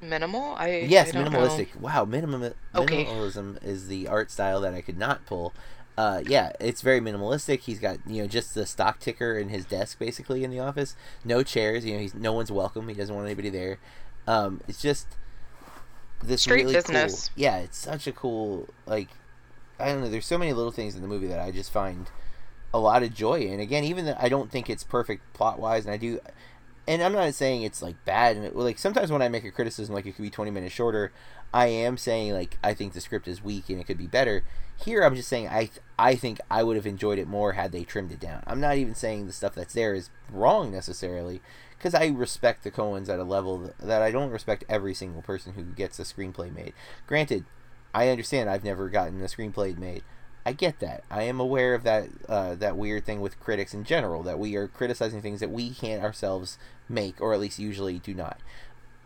Minimal? I yes, I minimalistic. know. Wow, minimum Okay. minimalism is the art style that I could not pull. Uh, yeah, it's very minimalistic. He's got you know just the stock ticker in his desk basically in the office. No chairs. You know, he's no one's welcome. He doesn't want anybody there. Um, it's just this Straight really business. Cool, yeah, it's such a cool like I don't know. There's so many little things in the movie that I just find a lot of joy in. Again, even that I don't think it's perfect plot wise, and I do. And I'm not saying it's like bad, and it, like sometimes when I make a criticism, like it could be 20 minutes shorter, I am saying like I think the script is weak and it could be better. Here, I'm just saying I I think I would have enjoyed it more had they trimmed it down. I'm not even saying the stuff that's there is wrong necessarily, because I respect the Coens at a level that I don't respect every single person who gets a screenplay made. Granted, I understand I've never gotten a screenplay made. I get that. I am aware of that uh, that weird thing with critics in general that we are criticizing things that we can't ourselves make, or at least usually do not.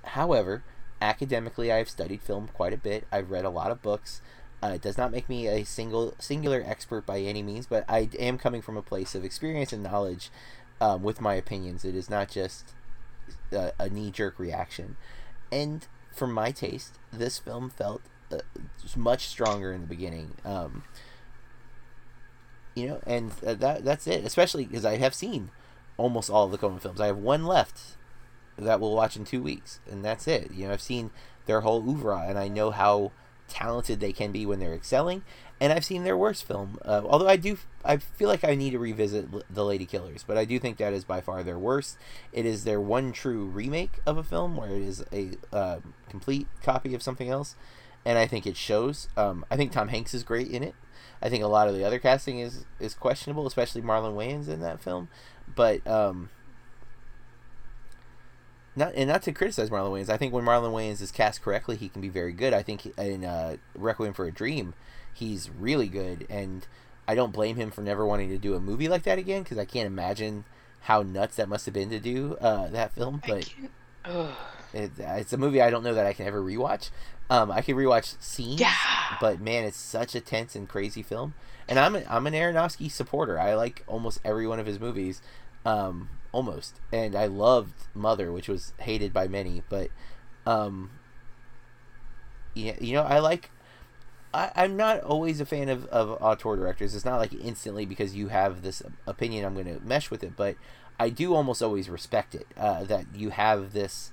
However, academically, I have studied film quite a bit. I've read a lot of books. Uh, it does not make me a single singular expert by any means, but I am coming from a place of experience and knowledge um, with my opinions. It is not just a, a knee jerk reaction. and for my taste, this film felt uh, much stronger in the beginning. Um, you know, and that that's it. Especially because I have seen almost all of the Coen films. I have one left that we'll watch in two weeks, and that's it. You know, I've seen their whole oeuvre, and I know how talented they can be when they're excelling. And I've seen their worst film. Uh, although I do, I feel like I need to revisit The Ladykillers, but I do think that is by far their worst. It is their one true remake of a film where it is a uh, complete copy of something else, and I think it shows. Um, I think Tom Hanks is great in it. I think a lot of the other casting is is questionable, especially Marlon Wayans in that film. But um, not and not to criticize Marlon Wayans. I think when Marlon Wayans is cast correctly, he can be very good. I think in uh, Requiem for a Dream, he's really good, and I don't blame him for never wanting to do a movie like that again because I can't imagine how nuts that must have been to do uh, that film. But it, it's a movie I don't know that I can ever rewatch. Um, I can rewatch scenes, Yeah. but man, it's such a tense and crazy film. And I'm a, I'm an Aronofsky supporter. I like almost every one of his movies, um, almost. And I loved Mother, which was hated by many, but um, yeah, you know, I like. I, I'm not always a fan of, of auteur directors. It's not like instantly because you have this opinion I'm going to mesh with it, but I do almost always respect it. Uh, that you have this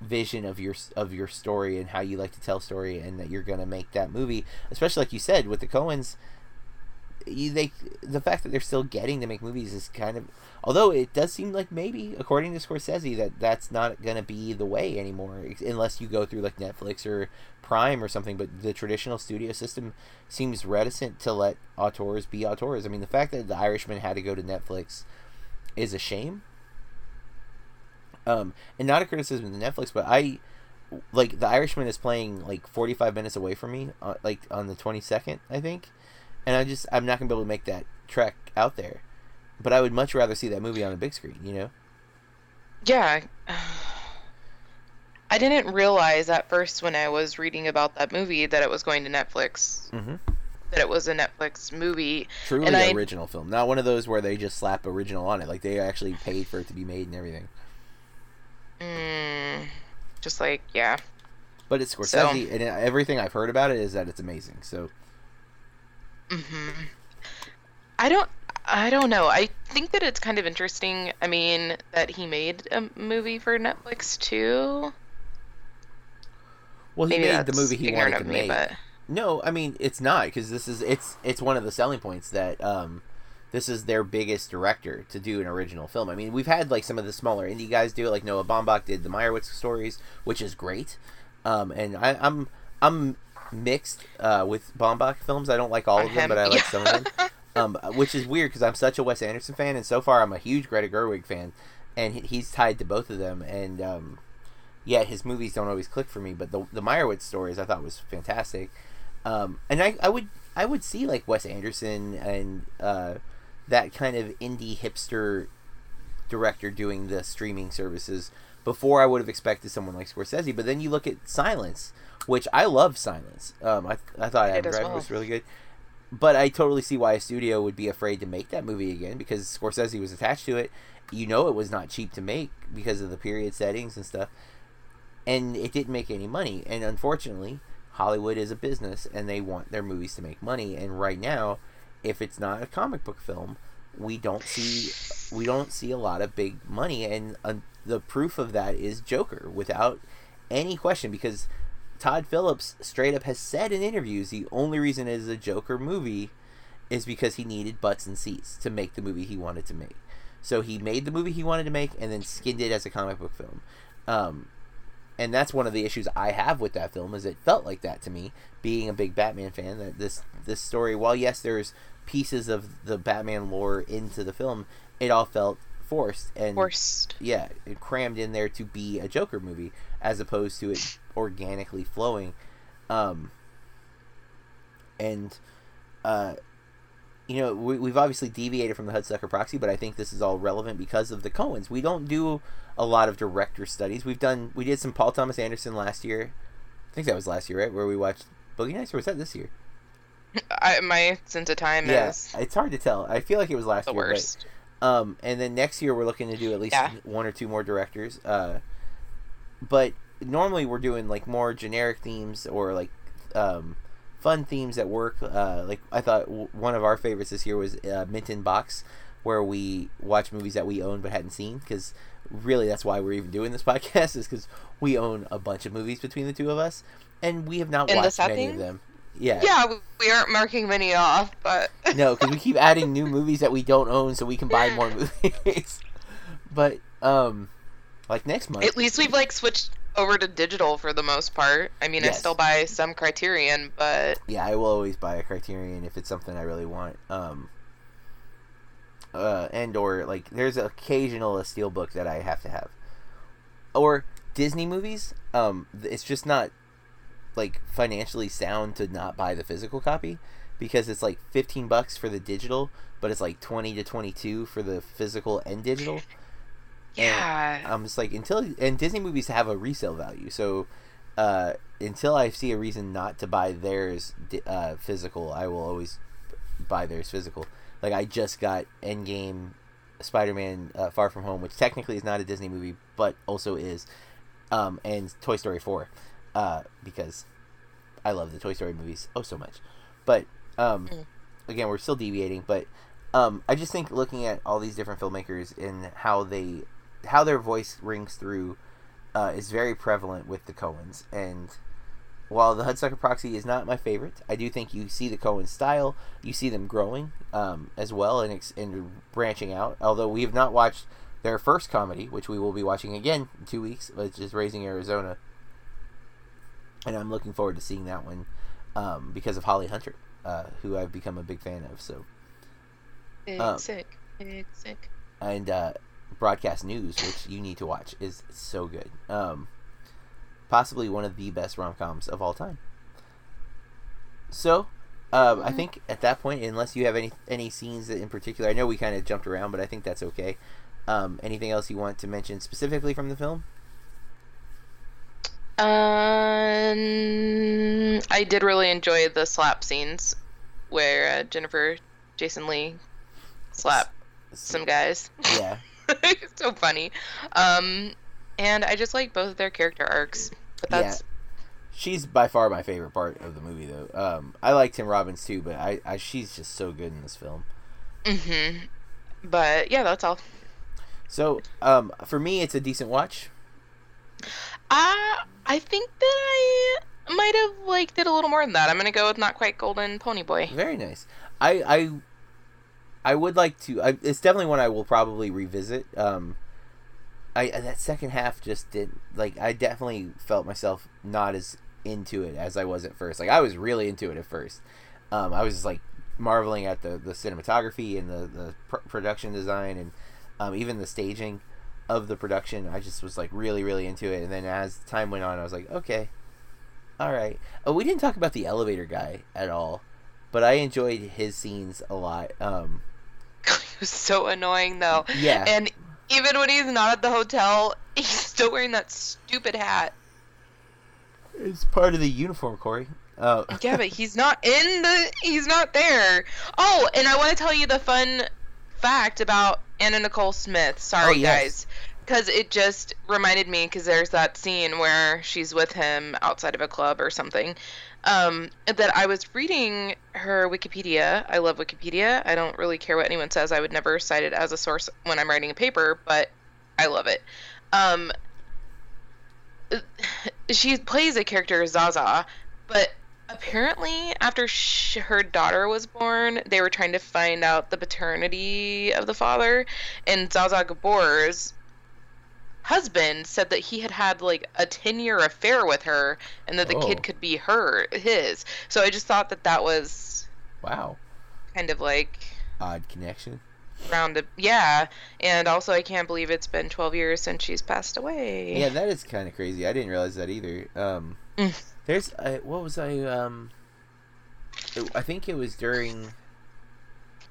vision of your of your story and how you like to tell story, and that you're going to make that movie. Especially like you said with the Coens, you, they the fact that they're still getting to make movies is kind of although it does seem like maybe according to Scorsese that that's not going to be the way anymore unless you go through like Netflix or Prime or something but the traditional studio system seems reticent to let auteurs be auteurs I mean the fact that The Irishman had to go to Netflix is a shame um and not a criticism of Netflix but I like The Irishman is playing like 45 minutes away from me uh, like on the 22nd I think and I just I'm not gonna be able to make that trek out there. But I would much rather see that movie on a big screen, you know. Yeah. I didn't realize at first when I was reading about that movie that it was going to Netflix. Mm-hmm. That it was a Netflix movie. Truly And I- original film, not one of those where they just slap original on it. Like they actually paid for it to be made and everything. Mm, just like yeah. But it's Scorsese, and everything I've heard about it is that it's amazing. So hmm I don't. I don't know. I think that it's kind of interesting. I mean, that he made a movie for Netflix too. well, he Maybe made the movie he wanted to me, make. but No, I mean it's not because this is it's it's one of the selling points that um, this is their biggest director to do an original film. I mean we've had like some of the smaller indie guys do it, like Noah Baumbach did the Meyerowitz stories, which is great. Um, and I, I'm I'm mixed uh, with Baumbach films. I don't like all of them, but I like some of them. Um, which is weird because I'm such a Wes Anderson fan, and so far I'm a huge Greta Gerwig fan, and he- he's tied to both of them. And um, yeah, his movies don't always click for me, but the the Meyerowitz stories I thought was fantastic. Um, and I, I would I would see like Wes Anderson and uh, that kind of indie hipster director doing the streaming services before I would have expected someone like Scorsese. But then you look at Silence, which I love Silence. Um, I, I thought Adam Driver well. was really good. But I totally see why a studio would be afraid to make that movie again because Scorsese was attached to it. You know it was not cheap to make because of the period settings and stuff. And it didn't make any money. And unfortunately, Hollywood is a business and they want their movies to make money. And right now, if it's not a comic book film, we don't see we don't see a lot of big money and uh, the proof of that is Joker without any question because Todd Phillips straight up has said in interviews the only reason it is a Joker movie is because he needed butts and seats to make the movie he wanted to make. So he made the movie he wanted to make and then skinned it as a comic book film. Um, and that's one of the issues I have with that film is it felt like that to me, being a big Batman fan. That this this story, while yes, there's pieces of the Batman lore into the film, it all felt forced and forced. yeah, it crammed in there to be a Joker movie as opposed to it organically flowing. Um, and, uh, you know, we, we've obviously deviated from the Hudsucker Proxy, but I think this is all relevant because of the Coens. We don't do a lot of director studies. We've done, we did some Paul Thomas Anderson last year. I think that was last year, right? Where we watched Boogie Nights, or was that this year? I, my sense of time Yeah, is it's hard to tell. I feel like it was last the year. but- worst. Um, and then next year we're looking to do at least Yeah. one or two more directors. Uh, but normally we're doing like more generic themes or like um, fun themes at work. Uh, like I thought w- one of our favorites this year was uh, Minton Box, where we watch movies that we own but hadn't seen. Because really, that's why we're even doing this podcast is because we own a bunch of movies between the two of us, and we have not In watched many of them. Yeah. Yeah, we- aren't marking many off, but No, because we keep adding new movies that we don't own, so we can buy more movies. but um, like next month, at least we've like switched over to digital for the most part. I mean, I still buy some Criterion, but yeah, I will always buy a Criterion if it's something I really want. Um, uh, and or like there's occasional a steelbook that I have to have, or Disney movies. Um, it's just not like financially sound to not buy the physical copy because it's like 15 bucks for the digital, but it's like 20 to 22 for the physical and digital. yeah. I'm just like until and Disney movies have a resale value, so uh, until I see a reason not to buy theirs uh, physical, I will always buy theirs physical. Like I just got Endgame, Spider-Man: uh, Far From Home, which technically is not a Disney movie, but also is, um, and Toy Story 4, uh, because I love the Toy Story movies oh so much. But um, Mm. again, we're still deviating, but um, I just think looking at all these different filmmakers and how they how their voice rings through uh, is very prevalent with the Coens. And while the Hudsucker Proxy is not my favorite, I do think you see the Coen style, you see them growing um, as well and, ex- and branching out. Although we have not watched their first comedy, which we will be watching again in two weeks, which is Raising Arizona. And I'm looking forward to seeing that one um, because of Holly Hunter, uh, who I've become a big fan of. So Big um, sick, big sick. and uh, broadcast news, which you need to watch, is so good. Um, possibly one of the best rom coms of all time. So, um, I think at that point, unless you have any any scenes that in particular, I know we kind of jumped around, but I think that's okay. Um, anything else you want to mention specifically from the film? Um, I did really enjoy the slap scenes where uh, Jennifer Jason Leigh slap some guys. Yeah, it's so funny. Um, and I just like both of their character arcs. But that's she's by far my favorite part of the movie, though. Um, I like Tim Robbins too, but I, I she's just so good in this film. hmm But yeah, that's all. So, um, for me, it's a decent watch. Uh, I think that I might have liked it a little more than that. I'm gonna go with not quite golden pony boy. Very nice. I I I would like to. I, it's definitely one I will probably revisit. Um, I that second half just did like I definitely felt myself not as into it as I was at first. Like I was really into it at first. Um, I was just, like marveling at the the cinematography and the the pr- production design and um, even the staging of the production. I just was like really really into it. And then as time went on, I was like, okay, all right. Oh, we didn't talk about the elevator guy at all, but I enjoyed his scenes a lot. Um, he was so annoying though. yeah, And even when he's not at the hotel, he's still wearing that stupid hat. it's part of the uniform, Corey. Uh, Yeah, but he's not in the. He's not there. Oh, and I want to tell you the fun fact about Anna Nicole Smith. Sorry, Oh, yes. guys, because it just reminded me. Because there's that scene where she's with him outside of a club or something. Um, that I was reading her Wikipedia. I love Wikipedia. I don't really care what anyone says. I would never cite it as a source when I'm writing a paper, but I love it. Um, she plays a character Zaza, but apparently after sh- her daughter was born, they were trying to find out the paternity of the father, and Zsa Zsa Gabor's husband said that he had had like a 10 year affair with her and that the Oh. kid could be her his so i just thought that that was wow, kind of like odd connection. round yeah and also i can't believe it's been 12 years since she's passed away Yeah, that is kind of crazy. I didn't realize that either. Um, Mm. There's uh, what was I um, it- I think it was during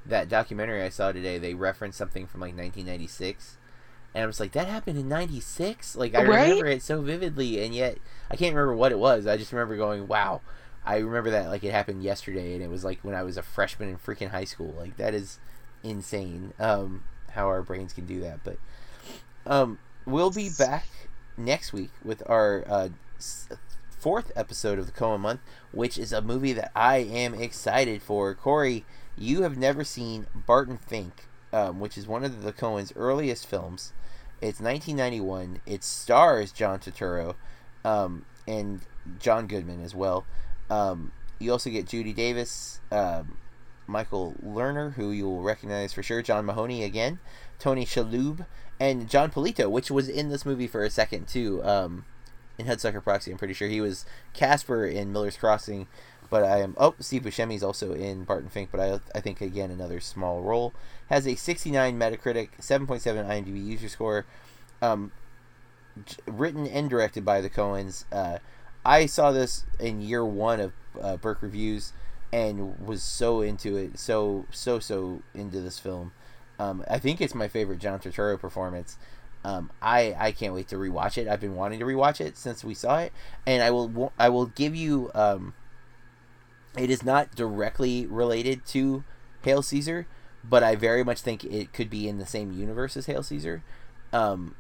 that documentary I saw today. They referenced something from like 1996, and I was like, that happened in '96. Like I Right? remember it so vividly, and yet I can't remember what it was. I just remember going, wow. I remember that like it happened yesterday, and it was like when I was a freshman in freaking high school. Like that is insane. Um, how our brains can do that, but um, we'll be back next week with our uh, fourth episode of the Coen month, which is a movie that I am excited for. Corey, you have never seen Barton Fink, um, which is one of the Coen's earliest films. It's 1991. It stars John Turturro um, and John Goodman as well. Um, you also get Judy Davis, um, Michael Lerner, who you will recognize for sure, John Mahoney again, Tony Shalhoub, and Jon Polito, which was in this movie for a second too. Um, in Hudsucker Proxy, I'm pretty sure he was Caspar in Miller's Crossing, but I am. Oh, Steve Buscemi's also in Barton Fink, but I I think again another small role. Has a 69 Metacritic, 7.7 IMDb user score. Um, written and directed by the Coens. Uh, I saw this in year one of uh, Burke reviews and was so into it, so so so into this film. Um, I think it's my favorite John Turturro performance. Um, I I can't wait to rewatch it. I've been wanting to rewatch it since we saw it, and I will I will give you. Um, it is not directly related to Hail Caesar, but I very much think it could be in the same universe as Hail Caesar. Um,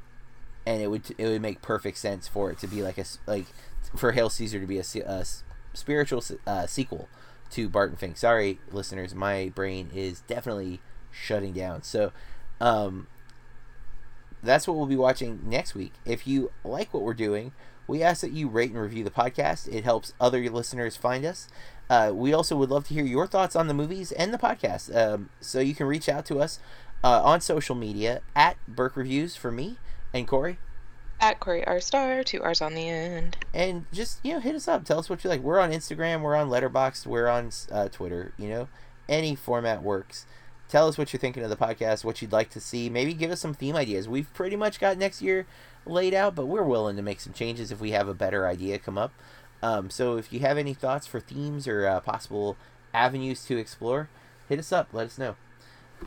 and it would it would make perfect sense for it to be like a like for Hail Caesar to be a, a spiritual uh, sequel to Barton Fink. Sorry, listeners, my brain is definitely shutting down. So, um, that's what we'll be watching next week. If you like what we're doing, we ask that you rate and review the podcast. It helps other listeners find us. Uh, we also would love to hear your thoughts on the movies and the podcast. Um, so you can reach out to us uh, on social media at Burke Reviews for me and Corey. At Corey R Star, two R's on the end. and just you know hit us up tell us what you like we're on instagram we're on letterboxd we're on uh, twitter you know any format works tell us what you're thinking of the podcast what you'd like to see. Maybe give us some theme ideas. We've pretty much got next year laid out but we're willing to make some changes if we have a better idea come up. Um, so if you have any thoughts for themes or uh, possible avenues to explore hit us up. Let us know.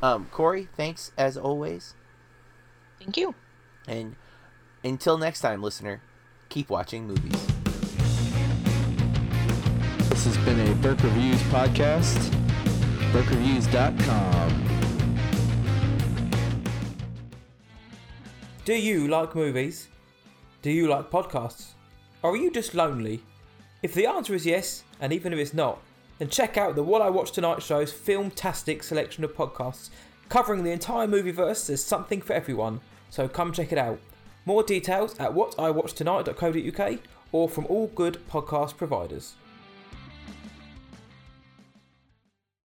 Um, corey thanks as always. Thank you. and until next time listener keep watching movies. This has been a Burke Reviews podcast. BurkeReviews.com. Do you like movies? Do you like podcasts? Or are you just lonely? If the answer is yes, and even if it's not, then check out the What I Watched Tonight show's filmtastic selection of podcasts covering the entire movieverse. There's something for everyone, so come check it out. More details at whatiwatchtonight.co.uk or from all good podcast providers.